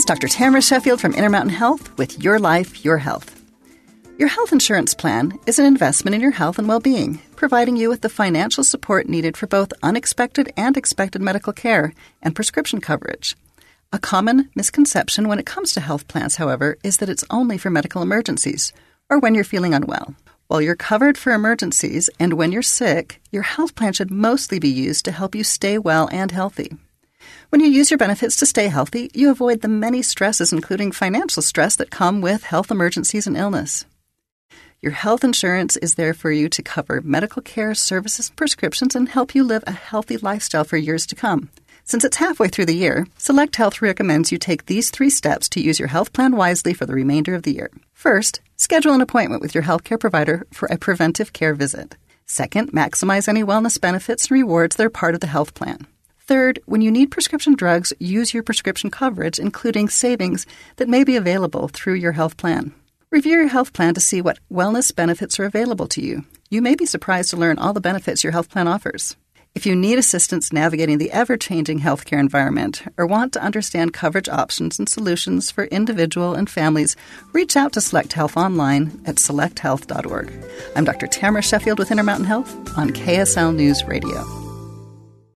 Is Dr. Tamara Sheffield from Intermountain Health with Your Life, Your Health. Your health insurance plan is an investment in your health and well being, providing you with the financial support needed for both unexpected and expected medical care and prescription coverage. A common misconception when it comes to health plans, however, is that it's only for medical emergencies or when you're feeling unwell. While you're covered for emergencies and when you're sick, your health plan should mostly be used to help you stay well and healthy. When you use your benefits to stay healthy, you avoid the many stresses, including financial stress, that come with health emergencies and illness. Your health insurance is there for you to cover medical care, services, prescriptions and help you live a healthy lifestyle for years to come. Since it's halfway through the year, Select Health recommends you take these three steps to use your health plan wisely for the remainder of the year. First, schedule an appointment with your healthcare provider for a preventive care visit. Second, maximize any wellness benefits and rewards that are part of the health plan. Third, when you need prescription drugs, use your prescription coverage, including savings that may be available through your health plan. Review your health plan to see what wellness benefits are available to you. You may be surprised to learn all the benefits your health plan offers. If you need assistance navigating the ever changing healthcare environment or want to understand coverage options and solutions for individual and families, reach out to Select Health online at selecthealth.org. I'm Dr. Tamara Sheffield with Intermountain Health on KSL News Radio.